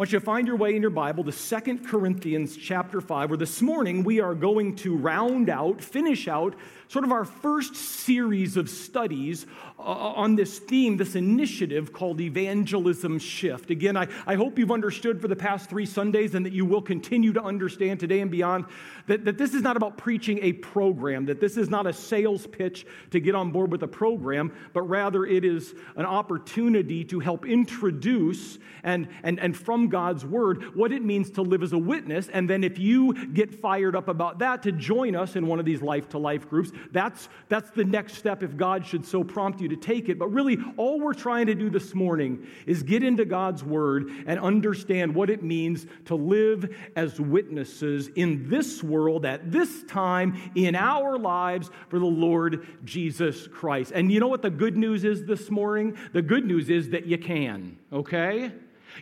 want you to find your way in your Bible to Second Corinthians chapter 5, where this morning we are going to round out, finish out sort of our first series of studies uh, on this theme, this initiative called Evangelism Shift. Again, I, I hope you've understood for the past three Sundays and that you will continue to understand today and beyond that, that this is not about preaching a program, that this is not a sales pitch to get on board with a program, but rather it is an opportunity to help introduce and, and, and from God's Word what it means to live as a witness. And then if you get fired up about that, to join us in one of these life to life groups that's, that's the next step if God should so prompt you to take it. But really, all we're trying to do this morning is get into God's word and understand what it means to live as witnesses in this world at this time in our lives for the Lord Jesus Christ. And you know what the good news is this morning? The good news is that you can, okay?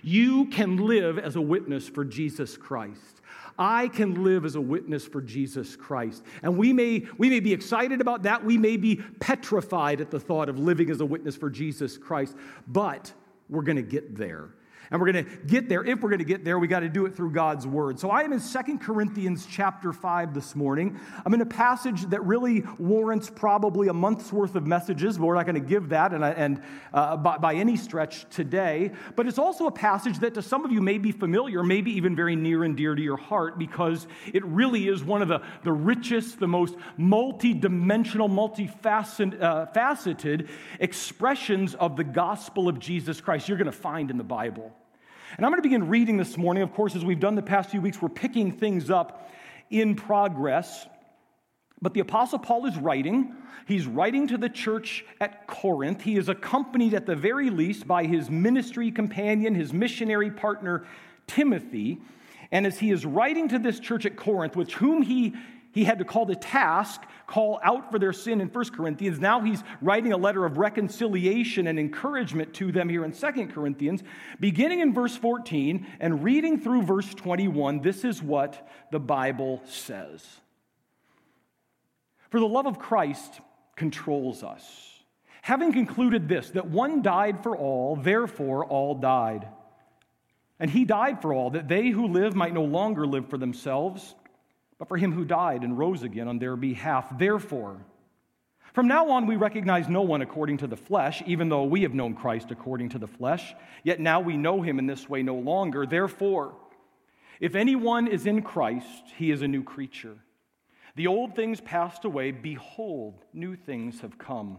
You can live as a witness for Jesus Christ. I can live as a witness for Jesus Christ. And we may, we may be excited about that. We may be petrified at the thought of living as a witness for Jesus Christ, but we're going to get there. And we're going to get there. If we're going to get there, we got to do it through God's word. So I am in Second Corinthians chapter 5 this morning. I'm in a passage that really warrants probably a month's worth of messages, but we're not going to give that and, and uh, by, by any stretch today. But it's also a passage that to some of you may be familiar, maybe even very near and dear to your heart, because it really is one of the, the richest, the most multi-dimensional, multifaceted uh, faceted expressions of the gospel of Jesus Christ you're going to find in the Bible. And I'm going to begin reading this morning. Of course, as we've done the past few weeks, we're picking things up in progress. But the Apostle Paul is writing. He's writing to the church at Corinth. He is accompanied, at the very least, by his ministry companion, his missionary partner, Timothy. And as he is writing to this church at Corinth, with whom he he had to call the task, call out for their sin in 1 Corinthians. Now he's writing a letter of reconciliation and encouragement to them here in 2 Corinthians. Beginning in verse 14 and reading through verse 21, this is what the Bible says. For the love of Christ controls us. Having concluded this, that one died for all, therefore all died. And he died for all, that they who live might no longer live for themselves but for him who died and rose again on their behalf. Therefore, from now on, we recognize no one according to the flesh, even though we have known Christ according to the flesh. Yet now we know him in this way no longer. Therefore, if anyone is in Christ, he is a new creature. The old things passed away. Behold, new things have come.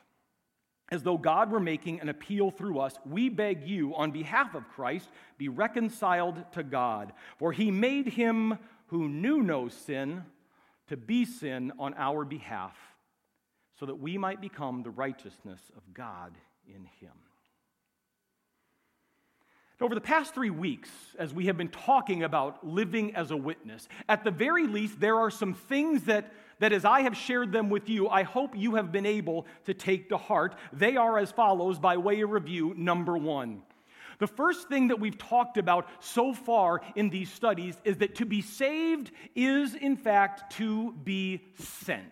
as though God were making an appeal through us, we beg you, on behalf of Christ, be reconciled to God. For he made him who knew no sin to be sin on our behalf, so that we might become the righteousness of God in him. Over the past three weeks, as we have been talking about living as a witness, at the very least, there are some things that that as I have shared them with you, I hope you have been able to take to heart. They are as follows by way of review. Number one. The first thing that we've talked about so far in these studies is that to be saved is, in fact, to be sent.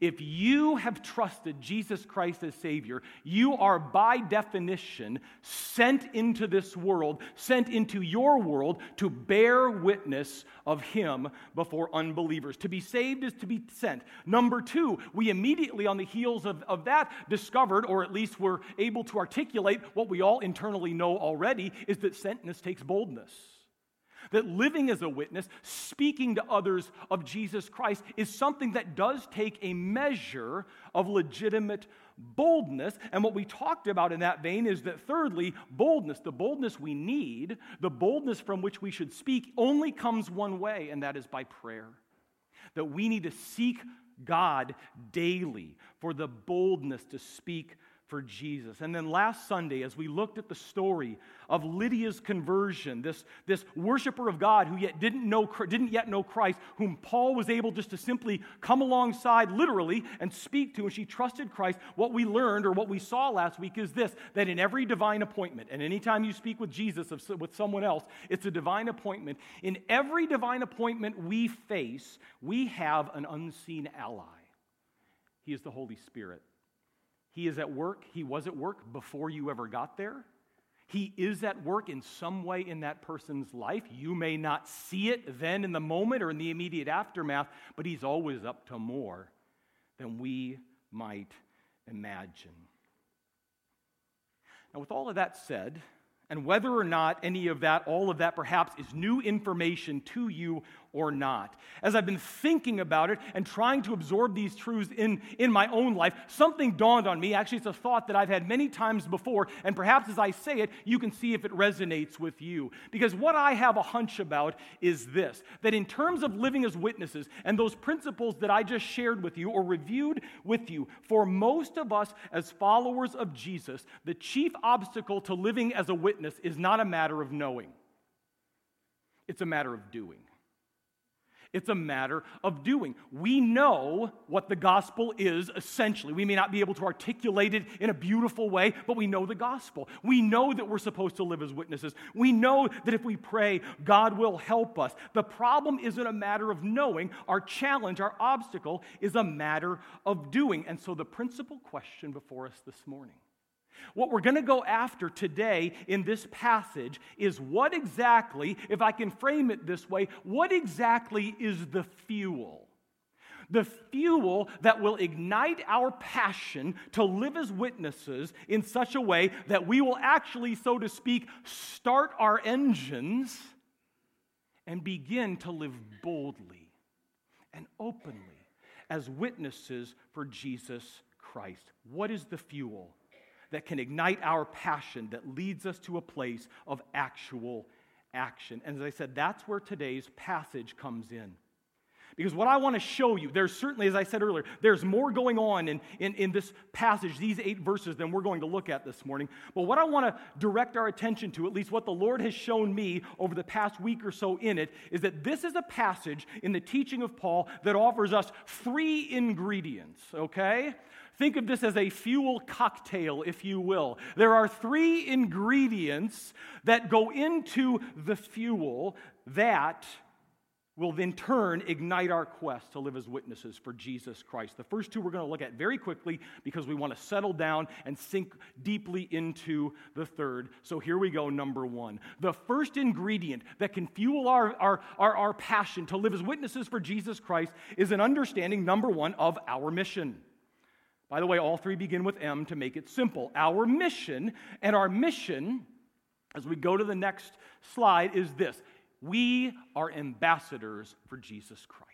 If you have trusted Jesus Christ as Savior, you are by definition sent into this world, sent into your world to bear witness of Him before unbelievers. To be saved is to be sent. Number two, we immediately on the heels of, of that discovered, or at least were able to articulate what we all internally know already, is that sentness takes boldness. That living as a witness, speaking to others of Jesus Christ, is something that does take a measure of legitimate boldness. And what we talked about in that vein is that, thirdly, boldness, the boldness we need, the boldness from which we should speak, only comes one way, and that is by prayer. That we need to seek God daily for the boldness to speak for Jesus. And then last Sunday, as we looked at the story of Lydia's conversion, this, this worshiper of God who yet didn't, know, didn't yet know Christ, whom Paul was able just to simply come alongside literally and speak to, and she trusted Christ, what we learned or what we saw last week is this that in every divine appointment, and anytime you speak with Jesus, with someone else, it's a divine appointment. In every divine appointment we face, we have an unseen ally. He is the Holy Spirit. He is at work. He was at work before you ever got there. He is at work in some way in that person's life. You may not see it then in the moment or in the immediate aftermath, but He's always up to more than we might imagine. Now, with all of that said, and whether or not any of that, all of that perhaps, is new information to you or not. As I've been thinking about it and trying to absorb these truths in, in my own life, something dawned on me. Actually, it's a thought that I've had many times before, and perhaps as I say it, you can see if it resonates with you. Because what I have a hunch about is this that in terms of living as witnesses and those principles that I just shared with you or reviewed with you, for most of us as followers of Jesus, the chief obstacle to living as a witness is not a matter of knowing, it's a matter of doing. It's a matter of doing. We know what the gospel is essentially. We may not be able to articulate it in a beautiful way, but we know the gospel. We know that we're supposed to live as witnesses. We know that if we pray, God will help us. The problem isn't a matter of knowing. Our challenge, our obstacle, is a matter of doing. And so the principal question before us this morning what we're going to go after today in this passage is what exactly, if I can frame it this way, what exactly is the fuel? The fuel that will ignite our passion to live as witnesses in such a way that we will actually, so to speak, start our engines and begin to live boldly and openly as witnesses for Jesus Christ. What is the fuel? That can ignite our passion, that leads us to a place of actual action. And as I said, that's where today's passage comes in. Because what I want to show you, there's certainly, as I said earlier, there's more going on in, in, in, this passage, these eight verses, than we're going to look at this morning. But what I want to direct our attention to, at least what the Lord has shown me over the past week or so in it, is that this is a passage in the teaching of Paul that offers us three ingredients, okay? Think of this as a fuel cocktail, if you will. There are three ingredients that go into the fuel that will then turn ignite our quest to live as witnesses for Jesus Christ. The first two we're going to look at very quickly because we want to settle down and sink deeply into the third. So here we go, number one. The first ingredient that can fuel our, our, our, our passion to live as witnesses for Jesus Christ is an understanding, number one, of our mission. By the way, all three begin with M to make it simple. Our mission, and our mission, as we go to the next slide, is this we are ambassadors for Jesus Christ.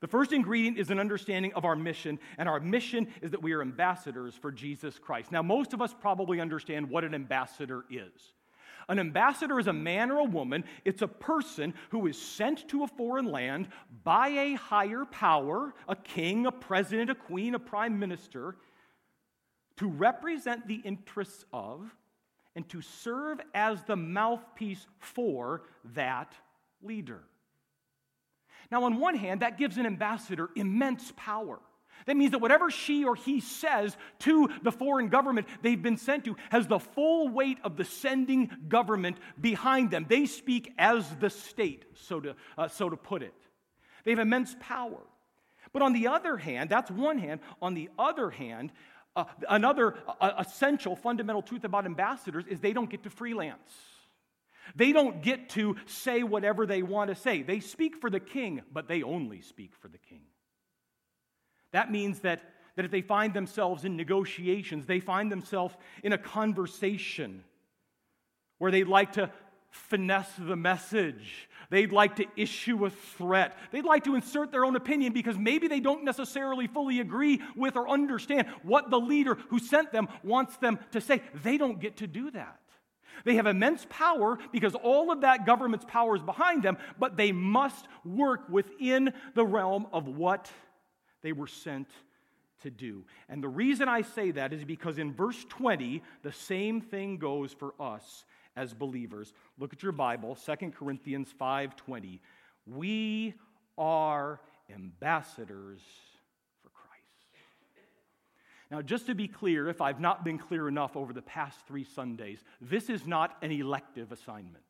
The first ingredient is an understanding of our mission, and our mission is that we are ambassadors for Jesus Christ. Now, most of us probably understand what an ambassador is. An ambassador is a man or a woman, it's a person who is sent to a foreign land by a higher power, a king, a president, a queen, a prime minister, to represent the interests of and to serve as the mouthpiece for that leader. Now, on one hand, that gives an ambassador immense power. That means that whatever she or he says to the foreign government they've been sent to has the full weight of the sending government behind them. They speak as the state, so to, uh, so to put it. They have immense power. But on the other hand, that's one hand. On the other hand, uh, another uh, essential fundamental truth about ambassadors is they don't get to freelance. They don't get to say whatever they want to say. They speak for the king, but they only speak for the king. That means that, that if they find themselves in negotiations, they find themselves in a conversation where they'd like to finesse the message. They'd like to issue a threat. They'd like to insert their own opinion because maybe they don't necessarily fully agree with or understand what the leader who sent them wants them to say. They don't get to do that. They have immense power because all of that government's power is behind them, but they must work within the realm of what they were sent to do. And the reason I say that is because in verse 20, the same thing goes for us as believers. Look at your Bible, 2 Corinthians 5:20. We are ambassadors for Christ. Now, just to be clear, if I've not been clear enough over the past three Sundays, this is not an elective assignment.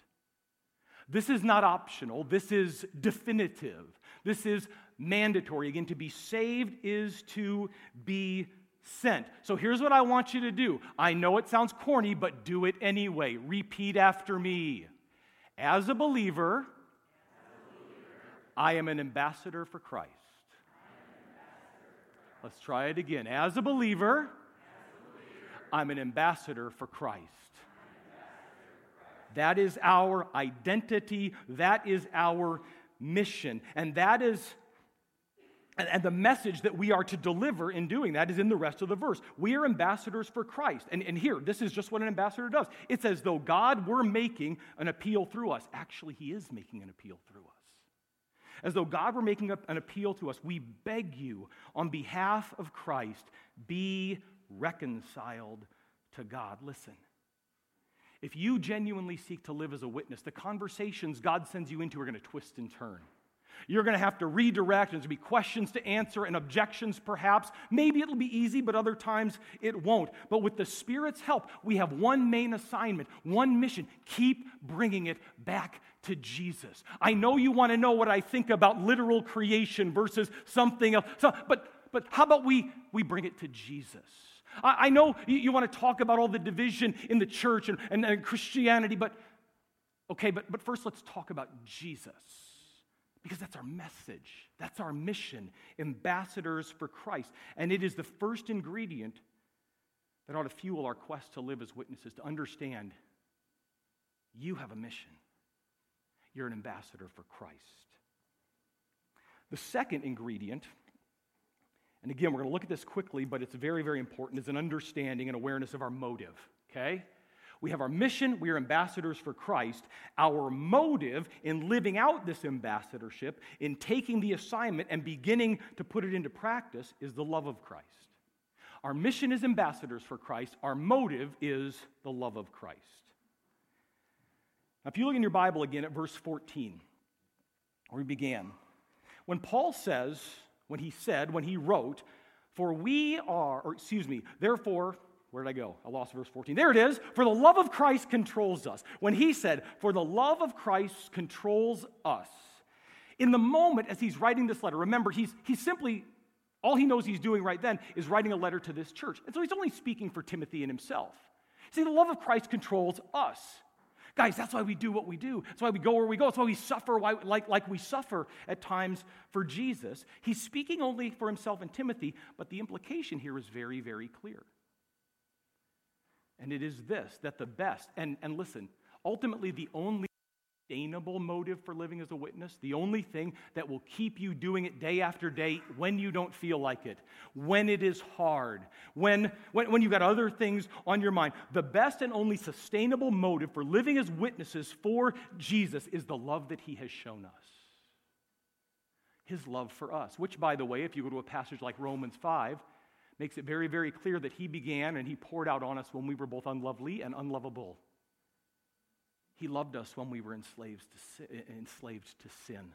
This is not optional. This is definitive. This is mandatory. Again, to be saved is to be sent. So here's what I want you to do. I know it sounds corny, but do it anyway. Repeat after me. As a believer, I am an ambassador for Christ. Let's try it again. As a believer, I'm an ambassador for Christ. That is our identity. That is our mission. And that is and, the message that we are to deliver in doing that is in the rest of the verse. We are ambassadors for Christ. And, and here, this is just what an ambassador does. It's as though God were making an appeal through us. Actually, He is making an appeal through us. As though God were making an appeal to us, we beg you, on behalf of Christ, be reconciled to God. Listen, if you genuinely seek to live as a witness, the conversations God sends you into are going to twist and turn. You're going to have to redirect, there's going to be questions to answer and objections, perhaps. Maybe it'll be easy, but other times it won't. But with the Spirit's help, we have one main assignment, one mission keep bringing it back to Jesus. I know you want to know what I think about literal creation versus something else, but, but how about we, we bring it to Jesus? I, I know you, you, want to talk about all the division in the church and, and, and Christianity, but okay, but, but first let's talk about Jesus because that's our message, that's our mission, ambassadors for Christ. And it is the first ingredient that ought to fuel our quest to live as witnesses, to understand you have a mission. You're an ambassador for Christ. The second ingredient, and again, we're going to look at this quickly, but it's very, very important, is an understanding and awareness of our motive, okay? We have our mission, we are ambassadors for Christ. Our motive in living out this ambassadorship, in taking the assignment and beginning to put it into practice, is the love of Christ. Our mission is ambassadors for Christ, our motive is the love of Christ. Now, if you look in your Bible again at verse 14, where we began, when Paul says, when he said, when he wrote, for we are, or excuse me, therefore, where did I go? I lost verse 14. There it is. For the love of Christ controls us. When he said, For the love of Christ controls us, in the moment as he's writing this letter, remember, he's, he's simply, all he knows he's doing right then is writing a letter to this church. And so he's only speaking for Timothy and himself. See, the love of Christ controls us. Guys, that's why we do what we do. That's why we go where we go. That's why we suffer why, like, like we suffer at times for Jesus. He's speaking only for himself and Timothy, but the implication here is very, very clear. And it is this that the best, and, and listen, ultimately the only sustainable motive for living as a witness, the only thing that will keep you doing it day after day when you don't feel like it, when it is hard, when, when, when you've got other things on your mind, the best and only sustainable motive for living as witnesses for Jesus is the love that he has shown us. His love for us, which, by the way, if you go to a passage like Romans 5, makes it very, very clear that he began and he poured out on us when we were both unlovely and unlovable. He loved us when we were enslaved to, enslaved to sin.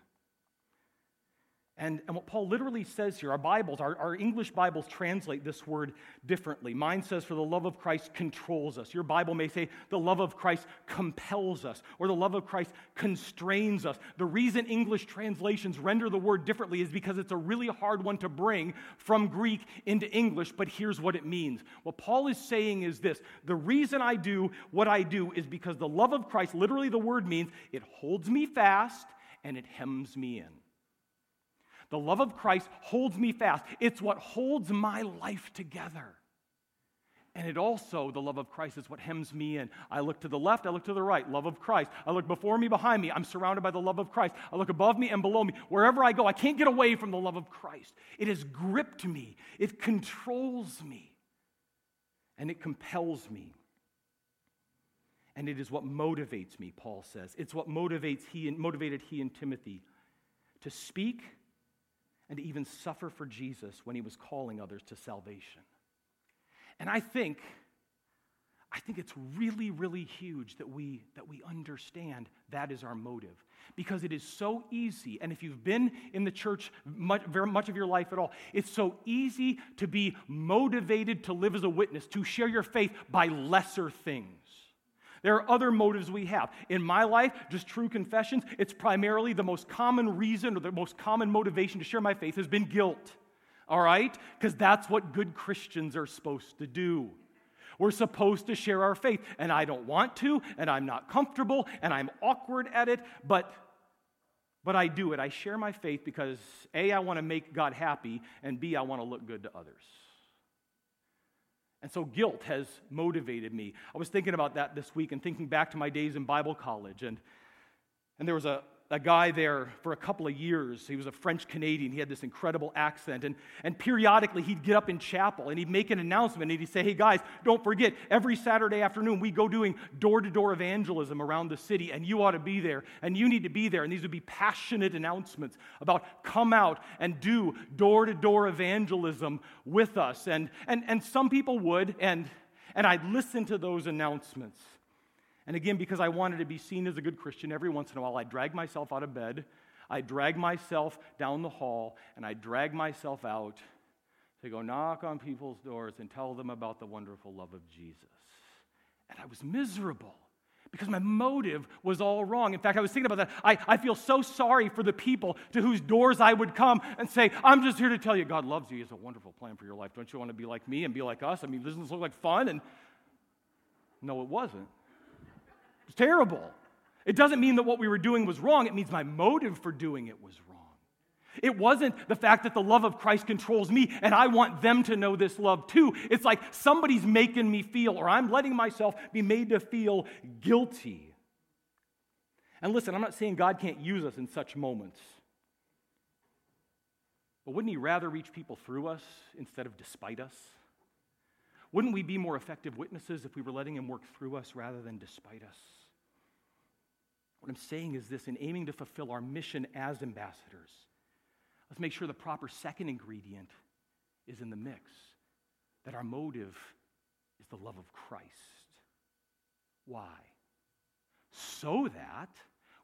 And, and what Paul literally says here, our Bibles, our, our English Bibles translate this word differently. Mine says, for the love of Christ controls us. Your Bible may say, the love of Christ compels us, or the love of Christ constrains us. The reason English translations render the word differently is because it's a really hard one to bring from Greek into English, but here's what it means. What Paul is saying is this the reason I do what I do is because the love of Christ, literally the word means, it holds me fast and it hems me in. The love of Christ holds me fast. It's what holds my life together. And it also, the love of Christ is what hems me in. I look to the left, I look to the right, love of Christ. I look before me, behind me, I'm surrounded by the love of Christ. I look above me and below me. Wherever I go, I can't get away from the love of Christ. It has gripped me, it controls me, and it compels me. And it is what motivates me, Paul says. It's what motivates he and motivated he and Timothy to speak and to even suffer for Jesus when he was calling others to salvation. And I think I think it's really, really huge that we, that we understand that is our motive. Because it is so easy, and if you've been in the church much, very much of your life at all, it's so easy to be motivated to live as a witness, to share your faith by lesser things. There are other motives we have. In my life, just true confessions, it's primarily the most common reason or the most common motivation to share my faith has been guilt. All right? Because that's what good Christians are supposed to do. We're supposed to share our faith. And I don't want to, and I'm not comfortable, and I'm awkward at it, but, but I do it. I share my faith because A, I want to make God happy, and B, I want to look good to others. And so guilt has motivated me. I was thinking about that this week and thinking back to my days in Bible college. And, and there was a, a guy there for a couple of years. He was a French Canadian. He had this incredible accent. And, and periodically, he'd get up in chapel and he'd make an announcement and he'd say, Hey, guys, don't forget, every Saturday afternoon, we go doing door to door evangelism around the city, and you ought to be there, and you need to be there. And these would be passionate announcements about come out and do door to door evangelism with us. And, and, and some people would, and, and I'd listen to those announcements. And again, because I wanted to be seen as a good Christian, every once in a while I drag myself out of bed, I drag myself down the hall, and I drag myself out to go knock on people's doors and tell them about the wonderful love of Jesus. And I was miserable because my motive was all wrong. In fact, I was thinking about that. I, I feel so sorry for the people to whose doors I would come and say, I'm just here to tell you God loves you. He has a wonderful plan for your life. Don't you want to be like me and be like us? I mean, doesn't this look like fun? And no, it wasn't. It's terrible. It doesn't mean that what we were doing was wrong, it means my motive for doing it was wrong. It wasn't the fact that the love of Christ controls me and I want them to know this love too. It's like somebody's making me feel, or I'm letting myself be made to feel guilty. And listen, I'm not saying God can't use us in such moments. But wouldn't He rather reach people through us instead of despite us? Wouldn't we be more effective witnesses if we were letting Him work through us rather than despite us? What I'm saying is this in aiming to fulfill our mission as ambassadors, let's make sure the proper second ingredient is in the mix that our motive is the love of Christ. Why? So that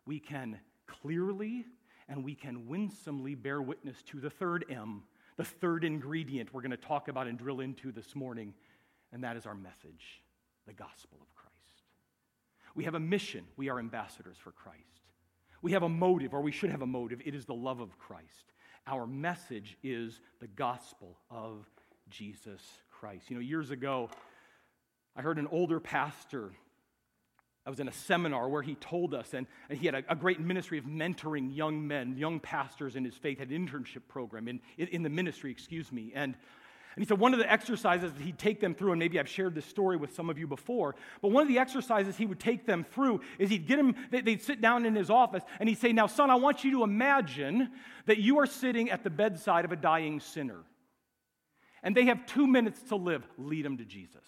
we can clearly and we can winsomely bear witness to the third M, the third ingredient we're going to talk about and drill into this morning, and that is our message the gospel of we have a mission. We are ambassadors for Christ. We have a motive, or we should have a motive. It is the love of Christ. Our message is the gospel of Jesus Christ. You know, years ago, I heard an older pastor. I was in a seminar where he told us, and, and he had a, a, great ministry of mentoring young men, young pastors in his faith, had an internship program in, in, in the ministry, excuse me. And and he said one of the exercises that he'd take them through, and maybe I've shared this story with some of you before, but one of the exercises he would take them through is he'd get them, they'd sit down in his office, and he'd say, Now, son, I want you to imagine that you are sitting at the bedside of a dying sinner, and they have two minutes to live. Lead them to Jesus.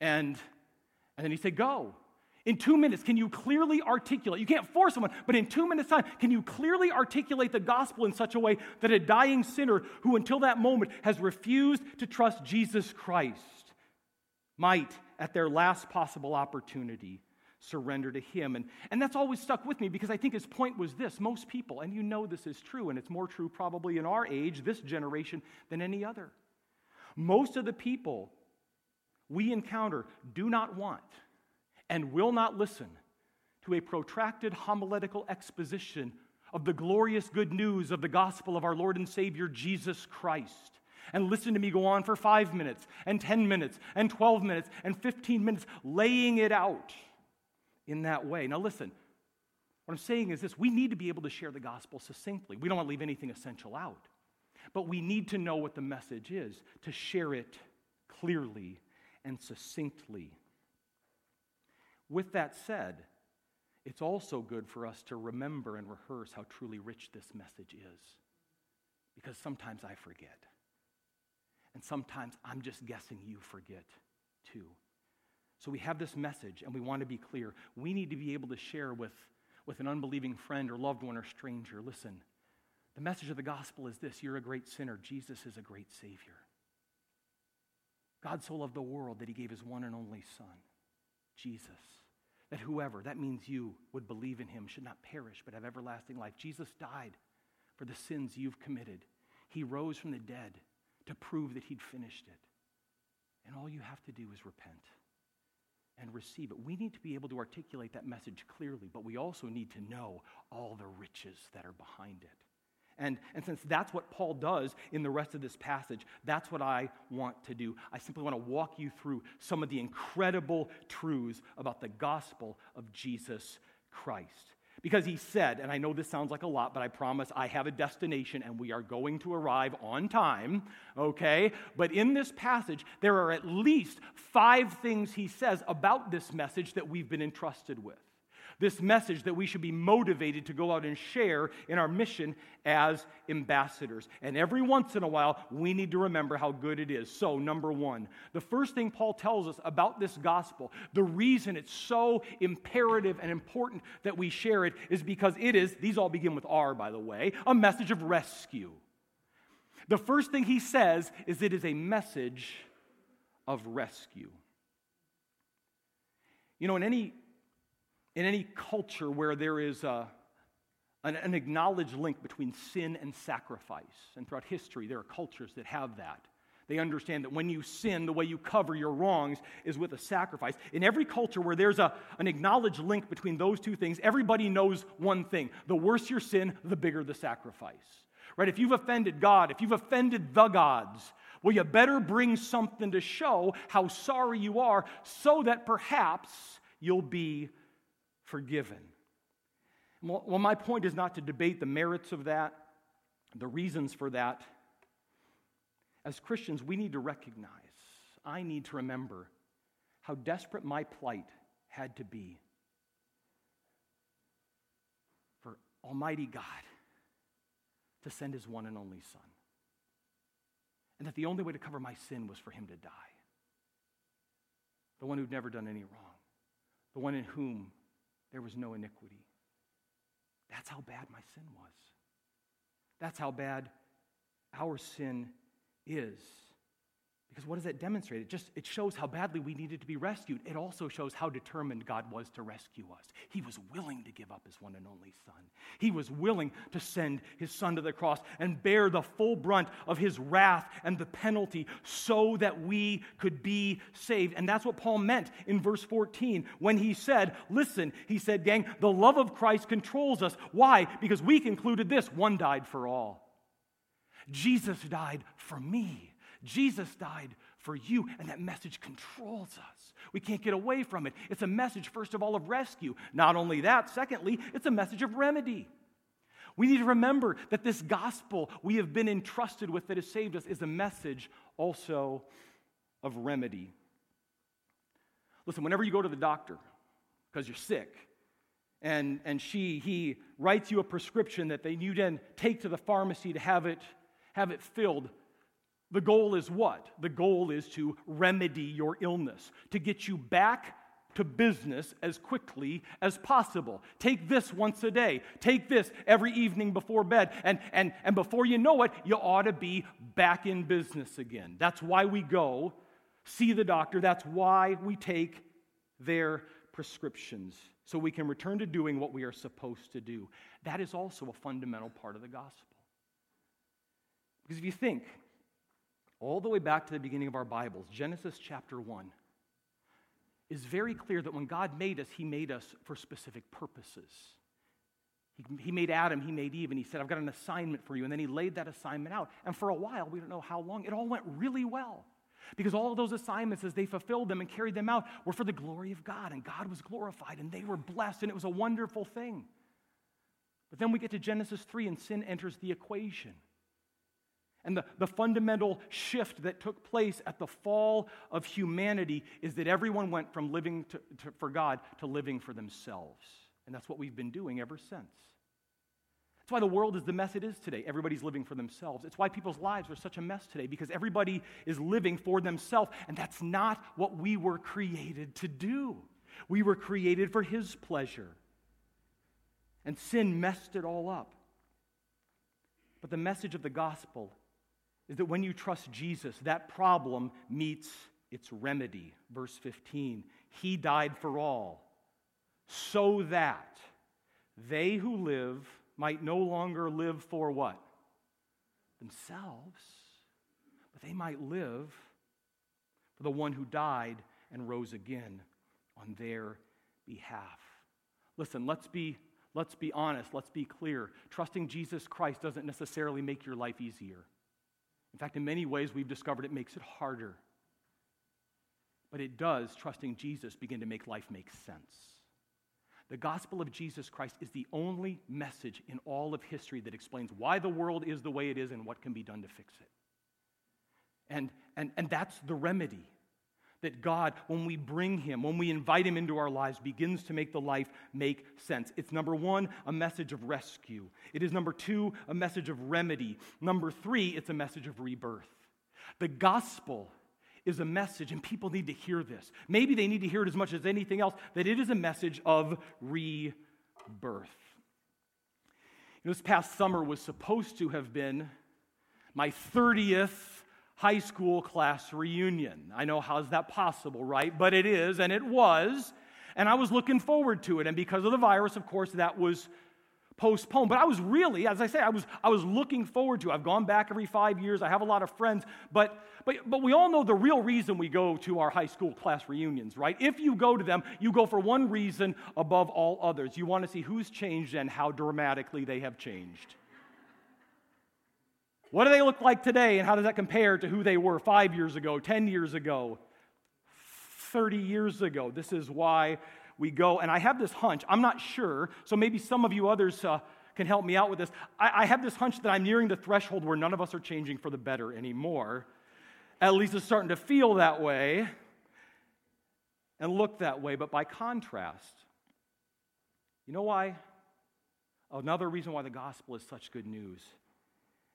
And, and then he'd say, Go. In two minutes, can you clearly articulate? You can't force someone, but in two minutes' time, can you clearly articulate the gospel in such a way that a dying sinner who until that moment has refused to trust Jesus Christ might, at their last possible opportunity, surrender to Him? And, and that's always stuck with me because I think his point was this most people, and you know this is true, and it's more true probably in our age, this generation, than any other. Most of the people we encounter do not want and will not listen to a protracted homiletical exposition of the glorious good news of the gospel of our Lord and Savior Jesus Christ. And listen to me go on for five minutes, and 10 minutes, and 12 minutes, and 15 minutes, laying it out in that way. Now, listen, what I'm saying is this we need to be able to share the gospel succinctly. We don't want to leave anything essential out. But we need to know what the message is to share it clearly and succinctly. With that said, it's also good for us to remember and rehearse how truly rich this message is. Because sometimes I forget. And sometimes I'm just guessing you forget too. So we have this message and we want to be clear. We need to be able to share with, with an unbelieving friend or loved one or stranger listen, The message of the gospel is this you're a great sinner, Jesus is a great Savior. God so loved the world that he gave his one and only Son, Jesus, that whoever, that means you, would believe in him should not perish but have everlasting life. Jesus died for the sins you've committed. He rose from the dead to prove that he'd finished it. And all you have to do is repent and receive it. We need to be able to articulate that message clearly, but we also need to know all the riches that are behind it. And, and since that's what Paul does in the rest of this passage, that's what I want to do. I simply want to walk you through some of the incredible truths about the gospel of Jesus Christ. Because he said, and I know this sounds like a lot, but I promise I have a destination and we are going to arrive on time, okay? But in this passage, there are at least five things he says about this message that we've been entrusted with this message that we should be motivated to go out and share in our mission as ambassadors. And every once in a while, we need to remember how good it is. So, number one, the first thing Paul tells us about this gospel, the reason it's so imperative and important that we share it is because it is, these all begin with R, by the way, a message of rescue. The first thing he says is it is a message of rescue. You know, in any in any culture where there is a, an, an acknowledged link between sin and sacrifice, and throughout history, there are cultures that have that. They understand that when you sin, the way you cover your wrongs is with a sacrifice. In every culture where there's a, an acknowledged link between those two things, everybody knows one thing the worse your sin, the bigger the sacrifice. Right? If you've offended God, if you've offended the gods, well, you better bring something to show how sorry you are so that perhaps you'll be forgiven. Well, my point is not to debate the merits of that, the reasons for that. As Christians, we need to recognize, I need to remember how desperate my plight had to be for Almighty God to send His one and only Son. And that the only way to cover my sin was for Him to die. The one who'd never done any wrong, the one in whom there was no iniquity. That's how bad my sin was. That's how bad our sin is. Because what does that demonstrate? It just it shows how badly we needed to be rescued. It also shows how determined God was to rescue us. He was willing to give up his one and only son. He was willing to send his son to the cross and bear the full brunt of his wrath and the penalty so that we could be saved. And that's what Paul meant in verse 14 when he said, listen, he said, gang, the love of Christ controls us. Why? Because we concluded this, one died for all. Jesus died for me. Jesus died for you, and that message controls us. We can't get away from it. It's a message, first of all, of rescue. Not only that, secondly, it's a message of remedy. We need to remember that this gospel we have been entrusted with that has saved us is a message also of remedy. Listen, whenever you go to the doctor because you're sick, and, and she, he writes you a prescription that they, you then take to the pharmacy to have it, have it filled. The goal is what? The goal is to remedy your illness, to get you back to business as quickly as possible. Take this once a day. Take this every evening before bed. And, and, and before you know it, you ought to be back in business again. That's why we go see the doctor. That's why we take their prescriptions, so we can return to doing what we are supposed to do. That is also a fundamental part of the gospel. Because if you think, all the way back to the beginning of our Bibles, Genesis chapter 1, is very clear that when God made us, He made us for specific purposes. He, he made Adam, He made Eve, and He said, I've got an assignment for you. And then He laid that assignment out. And for a while, we don't know how long, it all went really well. Because all of those assignments, as they fulfilled them and carried them out, were for the glory of God. And God was glorified, and they were blessed, and it was a wonderful thing. But then we get to Genesis 3, and sin enters the equation. And the, the fundamental shift that took place at the fall of humanity is that everyone went from living to, to, for God to living for themselves. And that's what we've been doing ever since. That's why the world is the mess it is today. Everybody's living for themselves. It's why people's lives are such a mess today, because everybody is living for themselves. And that's not what we were created to do. We were created for His pleasure. And sin messed it all up. But the message of the gospel is that when you trust Jesus, that problem meets its remedy. Verse 15 He died for all, so that they who live might no longer live for what? Themselves, but they might live for the one who died and rose again on their behalf. Listen, let's be, let's be honest, let's be clear. Trusting Jesus Christ doesn't necessarily make your life easier. In fact, in many ways, we've discovered it makes it harder. But it does, trusting Jesus, begin to make life make sense. The gospel of Jesus Christ is the only message in all of history that explains why the world is the way it is and what can be done to fix it. And, and, and that's the remedy that God, when we bring Him, when we invite Him into our lives, begins to make the life make sense. It's number one, a message of rescue. It is number two, a message of remedy. Number three, it's a message of rebirth. The gospel is a message, and people need to hear this. Maybe they need to hear it as much as anything else, that it is a message of rebirth. This past summer was supposed to have been my 30th high school class reunion. I know how's that possible, right? But it is, and it was. And I was looking forward to it. And because of the virus, of course, that was postponed. But I was really, as I say, I was, I was looking forward to. It. I've gone back every five years. I have a lot of friends. But, but, but we all know the real reason we go to our high school class reunions, right? If you go to them, you go for one reason above all others. You want to see who's changed and how dramatically they have changed. What do they look like today, and how does that compare to who they were five years ago, 10 years ago, 30 years ago? This is why we go. And I have this hunch, I'm not sure, so maybe some of you others uh, can help me out with this. I, I have this hunch that I'm nearing the threshold where none of us are changing for the better anymore. At least it's starting to feel that way and look that way. But by contrast, you know why? Another reason why the gospel is such good news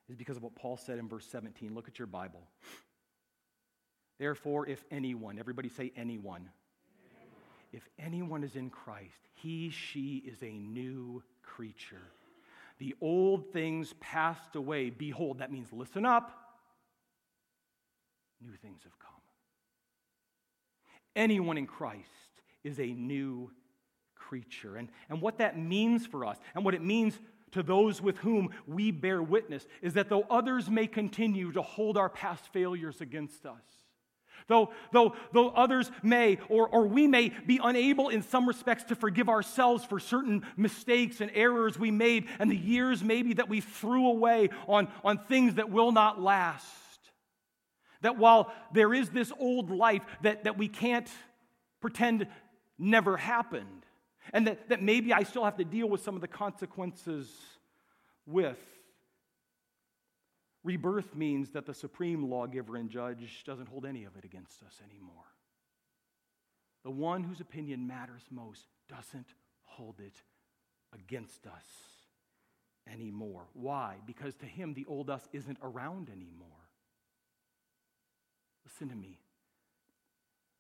is because of what Paul said in verse 17. Look at your Bible. Therefore, if anyone, everybody say anyone, if anyone is in Christ, he, she is a new creature. The old things passed away. Behold, that means listen up. New things have come. Anyone in Christ is a new creature. And, and what that means for us, and what it means to those with whom we bear witness, is that though others may continue to hold our past failures against us, Though, though, though others may, or, or we may be unable in some respects to forgive ourselves for certain mistakes and errors we made and the years maybe that we threw away on, on things that will not last. That while there is this old life that, that we can't pretend never happened, and that, that maybe I still have to deal with some of the consequences with. Rebirth means that the supreme lawgiver and judge doesn't hold any of it against us anymore. The one whose opinion matters most doesn't hold it against us anymore. Why? Because to him, the old us isn't around anymore. Listen to me.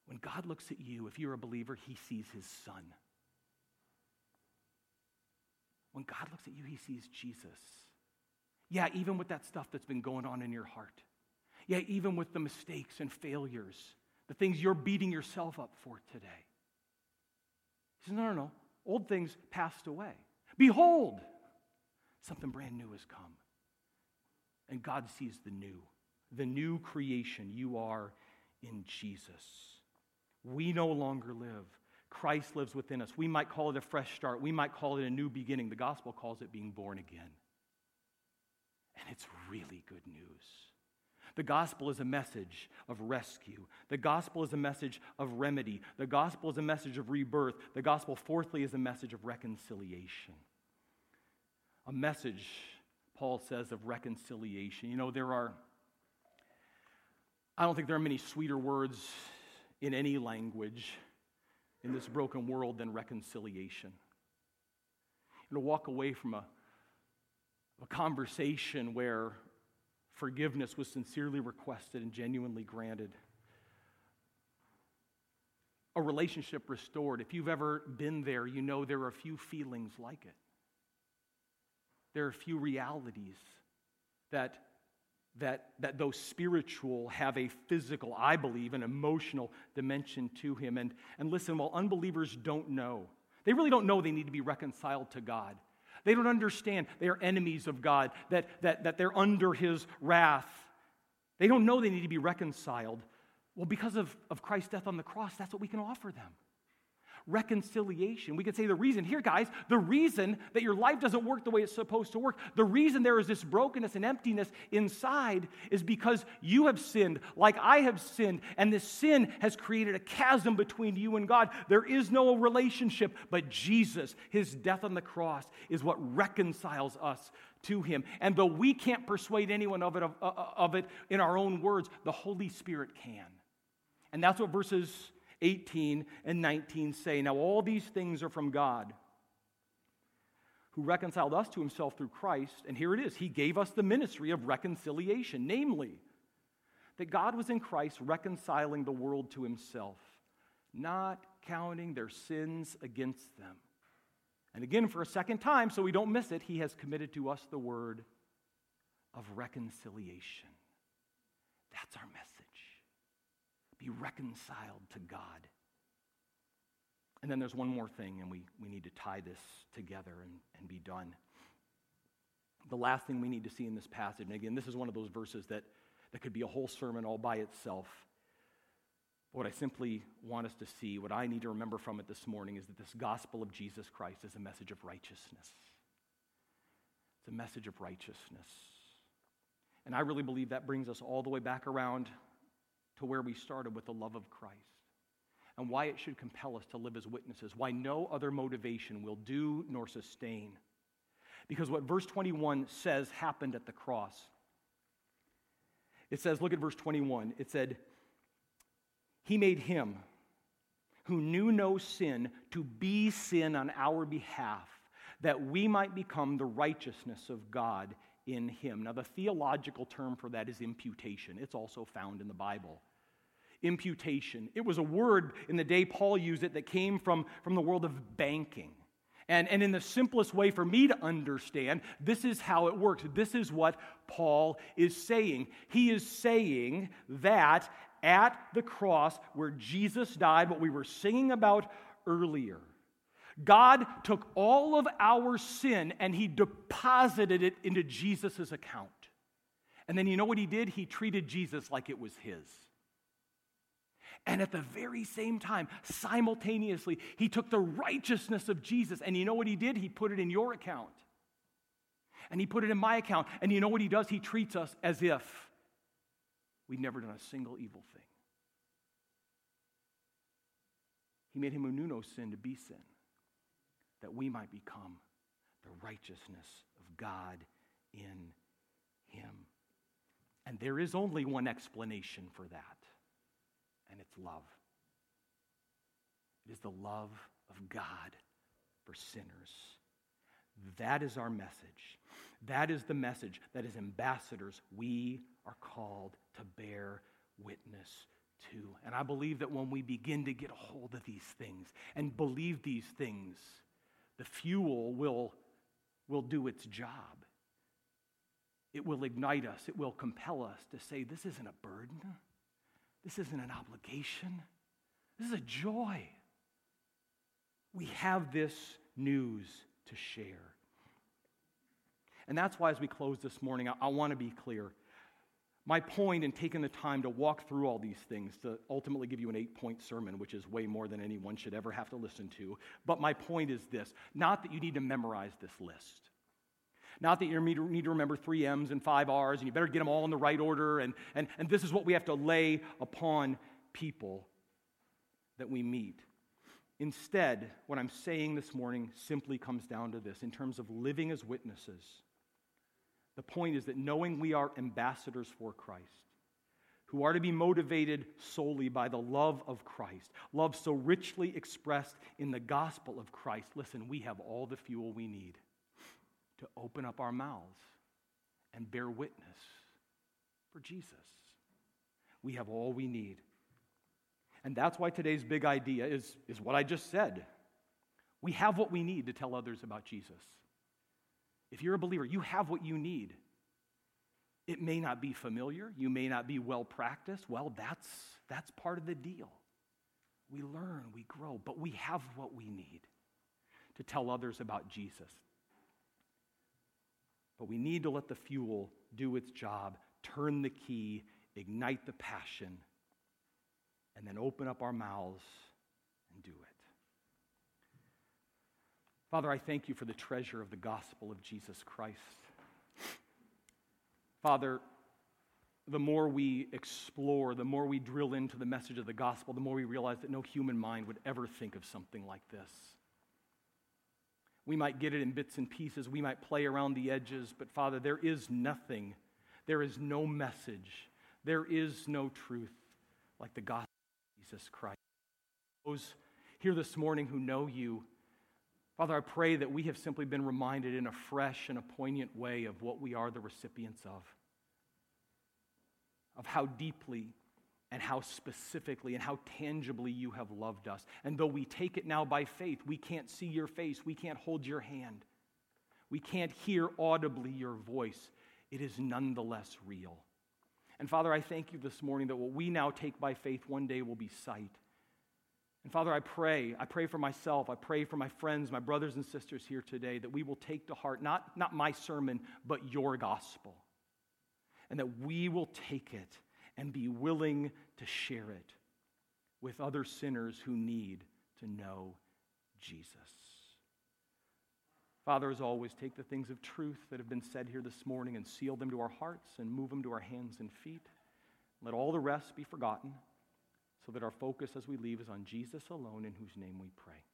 When God looks at you, if you're a believer, he sees his son. When God looks at you, he sees Jesus. Yeah, even with that stuff that's been going on in your heart. Yeah, even with the mistakes and failures, the things you're beating yourself up for today. He says, No, no, no. Old things passed away. Behold, something brand new has come. And God sees the new, the new creation. You are in Jesus. We no longer live. Christ lives within us. We might call it a fresh start. We might call it a new beginning. The gospel calls it being born again. And it's really good news. The gospel is a message of rescue. The gospel is a message of remedy. The gospel is a message of rebirth. The gospel, fourthly, is a message of reconciliation. A message, Paul says, of reconciliation. You know, there are, I don't think there are many sweeter words in any language in this broken world than reconciliation. You know, walk away from a a conversation where forgiveness was sincerely requested and genuinely granted. A relationship restored. If you've ever been there, you know there are few feelings like it. There are few realities that, that, that though spiritual, have a physical, I believe, an emotional dimension to him. And, and listen, while unbelievers don't know, they really don't know they need to be reconciled to God. They don't understand they are enemies of God, that, that, that they're under his wrath. They don't know they need to be reconciled. Well, because of, of Christ's death on the cross, that's what we can offer them reconciliation. We could say the reason, here, guys, the reason that your life doesn't work the way it's supposed to work, the reason there is this brokenness and emptiness inside is because you have sinned like I have sinned, and this sin has created a chasm between you and God. There is no relationship, but Jesus, his death on the cross, is what reconciles us to him. And though we can't persuade anyone of it, of, of it in our own words, the Holy Spirit can. And that's what verses 18 and 19 say, Now all these things are from God, who reconciled us to himself through Christ. And here it is He gave us the ministry of reconciliation, namely, that God was in Christ reconciling the world to himself, not counting their sins against them. And again, for a second time, so we don't miss it, he has committed to us the word of reconciliation. That's our message be reconciled to God. And then there's one more thing, and we, we need to tie this together and, and be done. The last thing we need to see in this passage, and again, this is one of those verses that, that could be a whole sermon all by itself. What I simply want us to see, what I need to remember from it this morning, is that this gospel of Jesus Christ is a message of righteousness. It's a message of righteousness. And I really believe that brings us all the way back around to where we started with the love of Christ and why it should compel us to live as witnesses, why no other motivation will do nor sustain. Because what verse 21 says happened at the cross. It says, look at verse 21. It said, He made him who knew no sin to be sin on our behalf, that we might become the righteousness of God in him. Now, the theological term for that is imputation. It's also found in the Bible. Imputation. It was a word in the day Paul used it that came from, from the world of banking. And, and in the simplest way for me to understand, this is how it works. This is what Paul is saying. He is saying that at the cross where Jesus died, what we were singing about earlier, God took all of our sin and he deposited it into Jesus' account. And then you know what he did? He treated Jesus like it was his. And at the very same time, simultaneously, he took the righteousness of Jesus. And you know what he did? He put it in your account. And he put it in my account. And you know what he does? He treats us as if we'd never done a single evil thing. He made him who knew no sin to be sin that we might become the righteousness of God in him. And there is only one explanation for that, and it's love. It is the love of God for sinners. That is our message. That is the message that as ambassadors we are called to bear witness to. And I believe that when we begin to get a hold of these things and believe these things, the fuel will, will do its job. It will ignite us, it will compel us to say, This isn't a burden, this isn't an obligation, this is a joy. We have this news to share. And that's why, as we close this morning, I, I want to be clear. My point in taking the time to walk through all these things, to ultimately give you an eight point sermon, which is way more than anyone should ever have to listen to, but my point is this not that you need to memorize this list. Not that you need to remember three M's and five R's, and you better get them all in the right order, and, and, and this is what we have to lay upon people that we meet. Instead, what I'm saying this morning simply comes down to this in terms of living as witnesses. The point is that knowing we are ambassadors for Christ, who are to be motivated solely by the love of Christ, love so richly expressed in the gospel of Christ, listen, we have all the fuel we need to open up our mouths and bear witness for Jesus. We have all we need. And that's why today's big idea is, is what I just said. We have what we need to tell others about Jesus. If you're a believer, you have what you need. It may not be familiar, you may not be well practiced. Well, that's, that's part of the deal. We learn, we grow, but we have what we need to tell others about Jesus. But we need to let the fuel do its job, turn the key, ignite the passion, and then open up our mouths and do it. Father, I thank you for the treasure of the gospel of Jesus Christ. Father, the more we explore, the more we drill into the message of the gospel, the more we realize that no human mind would ever think of something like this. We might get it in bits and pieces, we might play around the edges, but Father, there is nothing, there is no message, there is no truth like the gospel of Jesus Christ. Those here this morning who know you, Father, I pray that we have simply been reminded in a fresh and a poignant way of what we are the recipients of, of how deeply and how specifically and how tangibly you have loved us. And though we take it now by faith, we can't see your face, we can't hold your hand, we can't hear audibly your voice. It is nonetheless real. And Father, I thank you this morning that what we now take by faith one day will be sight. And Father, I pray, I pray for myself, I pray for my friends, my brothers and sisters here today, that we will take to heart not, not my sermon, but your gospel. And that we will take it and be willing to share it with other sinners who need to know Jesus. Father, as always, take the things of truth that have been said here this morning and seal them to our hearts and move them to our hands and feet. Let all the rest be forgotten so that our focus as we leave is on Jesus alone, in whose name we pray.